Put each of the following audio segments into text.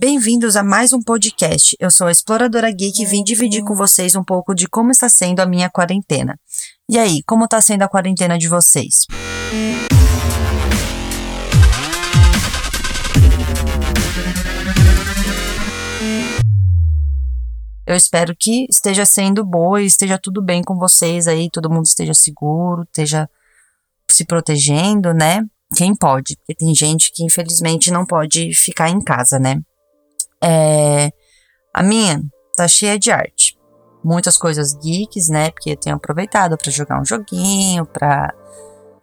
Bem-vindos a mais um podcast. Eu sou a Exploradora Geek e vim dividir com vocês um pouco de como está sendo a minha quarentena. E aí, como está sendo a quarentena de vocês? Eu espero que esteja sendo boa e esteja tudo bem com vocês aí, todo mundo esteja seguro, esteja se protegendo, né? Quem pode, porque tem gente que infelizmente não pode ficar em casa, né? É, a minha tá cheia de arte. Muitas coisas geeks, né? Porque eu tenho aproveitado para jogar um joguinho, para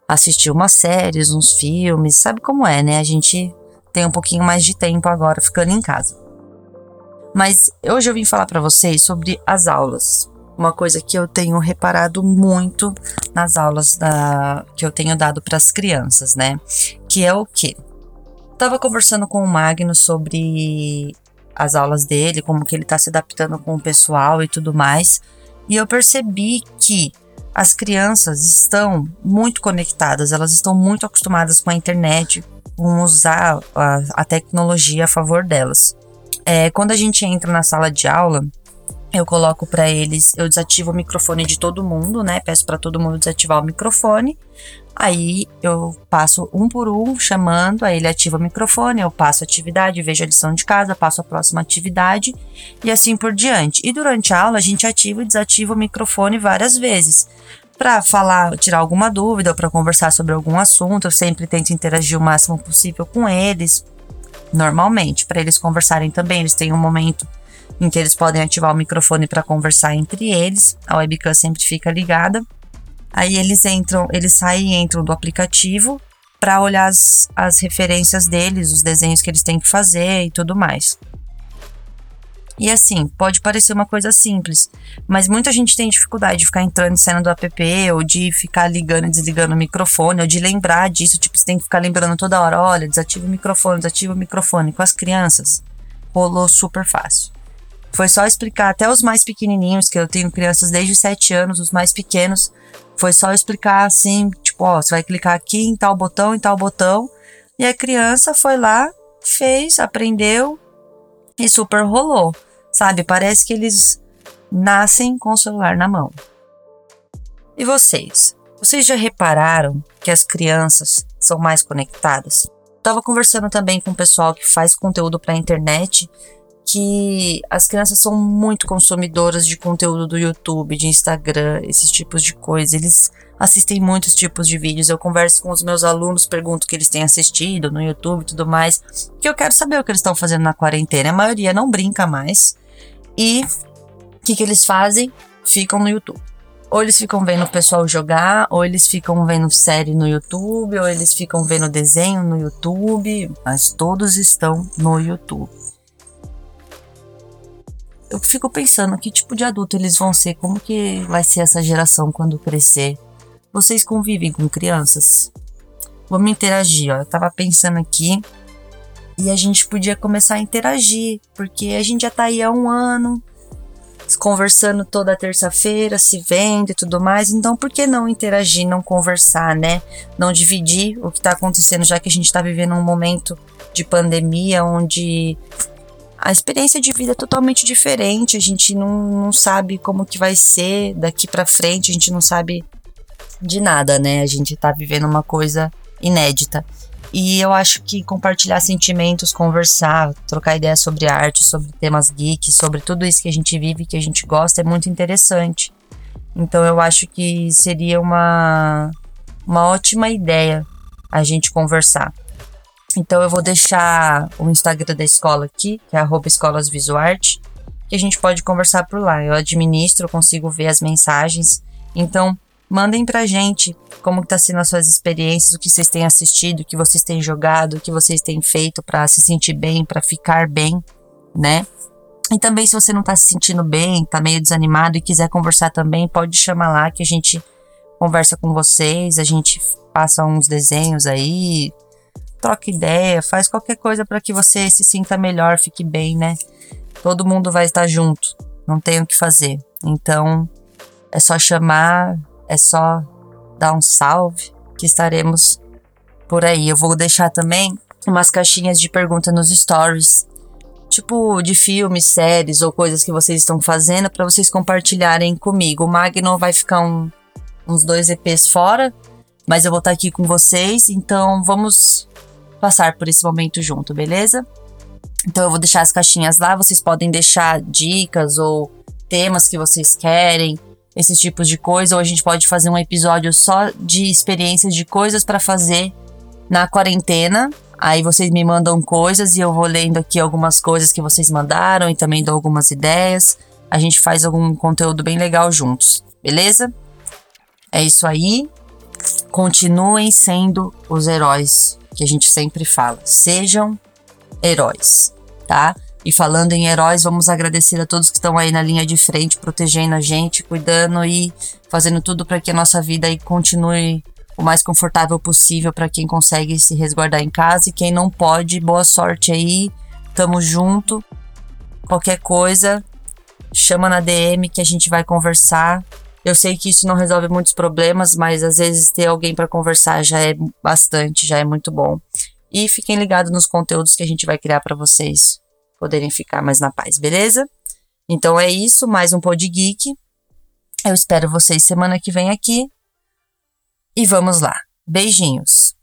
assistir umas séries, uns filmes. Sabe como é, né? A gente tem um pouquinho mais de tempo agora ficando em casa. Mas hoje eu vim falar para vocês sobre as aulas. Uma coisa que eu tenho reparado muito nas aulas da, que eu tenho dado para as crianças, né? Que é o quê? Tava conversando com o Magno sobre as aulas dele, como que ele está se adaptando com o pessoal e tudo mais. E eu percebi que as crianças estão muito conectadas, elas estão muito acostumadas com a internet, com usar a, a tecnologia a favor delas. É, quando a gente entra na sala de aula, eu coloco para eles, eu desativo o microfone de todo mundo, né? Peço para todo mundo desativar o microfone. Aí eu passo um por um chamando, aí ele ativa o microfone, eu passo a atividade, vejo a lição de casa, passo a próxima atividade e assim por diante. E durante a aula a gente ativa e desativa o microfone várias vezes para falar, tirar alguma dúvida ou para conversar sobre algum assunto. Eu sempre tento interagir o máximo possível com eles, normalmente, para eles conversarem também. Eles têm um momento em que eles podem ativar o microfone para conversar entre eles. A webcam sempre fica ligada. Aí eles entram, eles saem e entram do aplicativo para olhar as, as referências deles, os desenhos que eles têm que fazer e tudo mais. E assim, pode parecer uma coisa simples, mas muita gente tem dificuldade de ficar entrando e saindo do app, ou de ficar ligando e desligando o microfone, ou de lembrar disso. Tipo, você tem que ficar lembrando toda hora: olha, desativa o microfone, desativa o microfone. Com as crianças, rolou super fácil. Foi só explicar até os mais pequenininhos, que eu tenho crianças desde 7 anos, os mais pequenos, foi só explicar assim, tipo, ó, você vai clicar aqui em tal botão, em tal botão. E a criança foi lá, fez, aprendeu e super rolou. Sabe? Parece que eles nascem com o celular na mão. E vocês? Vocês já repararam que as crianças são mais conectadas? Tava conversando também com o pessoal que faz conteúdo para a internet que as crianças são muito consumidoras de conteúdo do YouTube, de Instagram, esses tipos de coisas. Eles assistem muitos tipos de vídeos. Eu converso com os meus alunos, pergunto o que eles têm assistido no YouTube e tudo mais, que eu quero saber o que eles estão fazendo na quarentena. A maioria não brinca mais. E o que, que eles fazem? Ficam no YouTube. Ou eles ficam vendo o pessoal jogar, ou eles ficam vendo série no YouTube, ou eles ficam vendo desenho no YouTube, mas todos estão no YouTube eu fico pensando que tipo de adulto eles vão ser, como que vai ser essa geração quando crescer. Vocês convivem com crianças? Vamos interagir, ó. Eu tava pensando aqui e a gente podia começar a interagir, porque a gente já tá aí há um ano, conversando toda terça-feira, se vendo e tudo mais. Então, por que não interagir, não conversar, né? Não dividir o que tá acontecendo, já que a gente tá vivendo um momento de pandemia onde a experiência de vida é totalmente diferente. A gente não, não sabe como que vai ser daqui para frente, a gente não sabe de nada, né? A gente tá vivendo uma coisa inédita. E eu acho que compartilhar sentimentos, conversar, trocar ideias sobre arte, sobre temas geeks, sobre tudo isso que a gente vive, que a gente gosta, é muito interessante. Então eu acho que seria uma, uma ótima ideia a gente conversar. Então eu vou deixar o Instagram da escola aqui, que é escolasvisuarte, que a gente pode conversar por lá. Eu administro, consigo ver as mensagens. Então, mandem pra gente como está sendo as suas experiências, o que vocês têm assistido, o que vocês têm jogado, o que vocês têm feito para se sentir bem, para ficar bem, né? E também se você não está se sentindo bem, está meio desanimado e quiser conversar também, pode chamar lá que a gente conversa com vocês, a gente passa uns desenhos aí, troca ideia, faz qualquer coisa para que você se sinta melhor, fique bem, né? Todo mundo vai estar junto, não tem o que fazer. Então, é só chamar, é só dar um salve que estaremos por aí. Eu vou deixar também umas caixinhas de pergunta nos stories tipo de filmes, séries ou coisas que vocês estão fazendo para vocês compartilharem comigo. O Magno vai ficar um, uns dois EPs fora, mas eu vou estar aqui com vocês, então vamos passar por esse momento junto, beleza? Então eu vou deixar as caixinhas lá, vocês podem deixar dicas ou temas que vocês querem, esses tipos de coisa, ou a gente pode fazer um episódio só de experiências de coisas para fazer na quarentena. Aí vocês me mandam coisas e eu vou lendo aqui algumas coisas que vocês mandaram e também dou algumas ideias. A gente faz algum conteúdo bem legal juntos, beleza? É isso aí. Continuem sendo os heróis que a gente sempre fala. Sejam heróis, tá? E falando em heróis, vamos agradecer a todos que estão aí na linha de frente, protegendo a gente, cuidando e fazendo tudo para que a nossa vida aí continue o mais confortável possível para quem consegue se resguardar em casa e quem não pode, boa sorte aí. Tamo junto. Qualquer coisa, chama na DM que a gente vai conversar. Eu sei que isso não resolve muitos problemas, mas às vezes ter alguém para conversar já é bastante, já é muito bom. E fiquem ligados nos conteúdos que a gente vai criar para vocês poderem ficar mais na paz, beleza? Então é isso, mais um Pod Geek. Eu espero vocês semana que vem aqui. E vamos lá. Beijinhos.